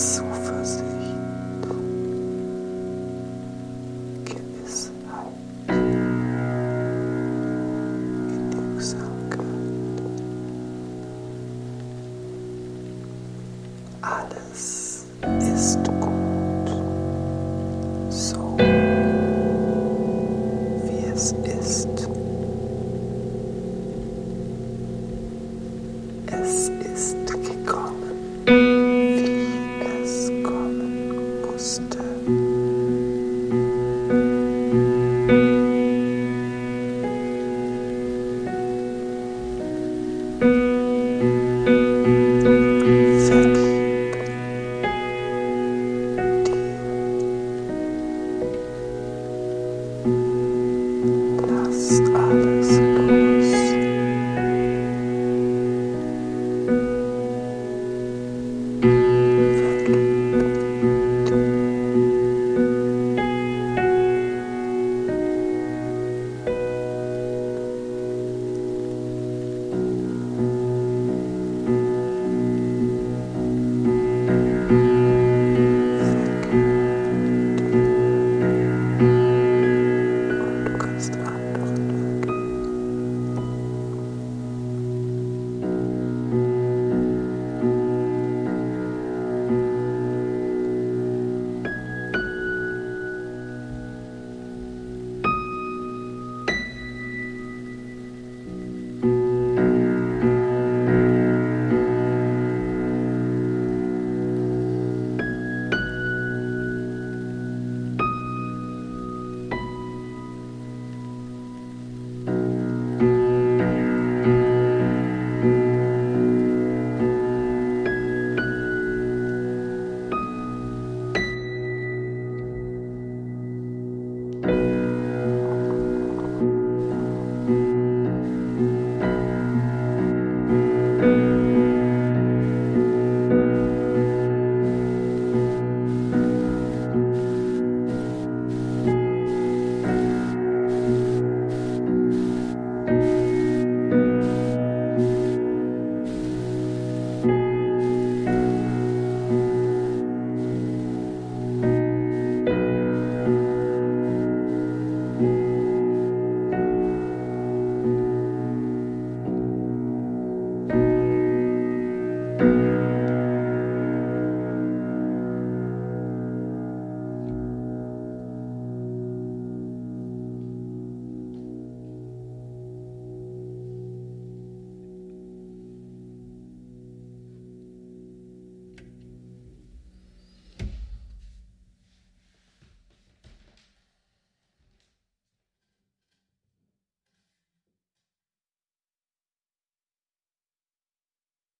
Zuversicht,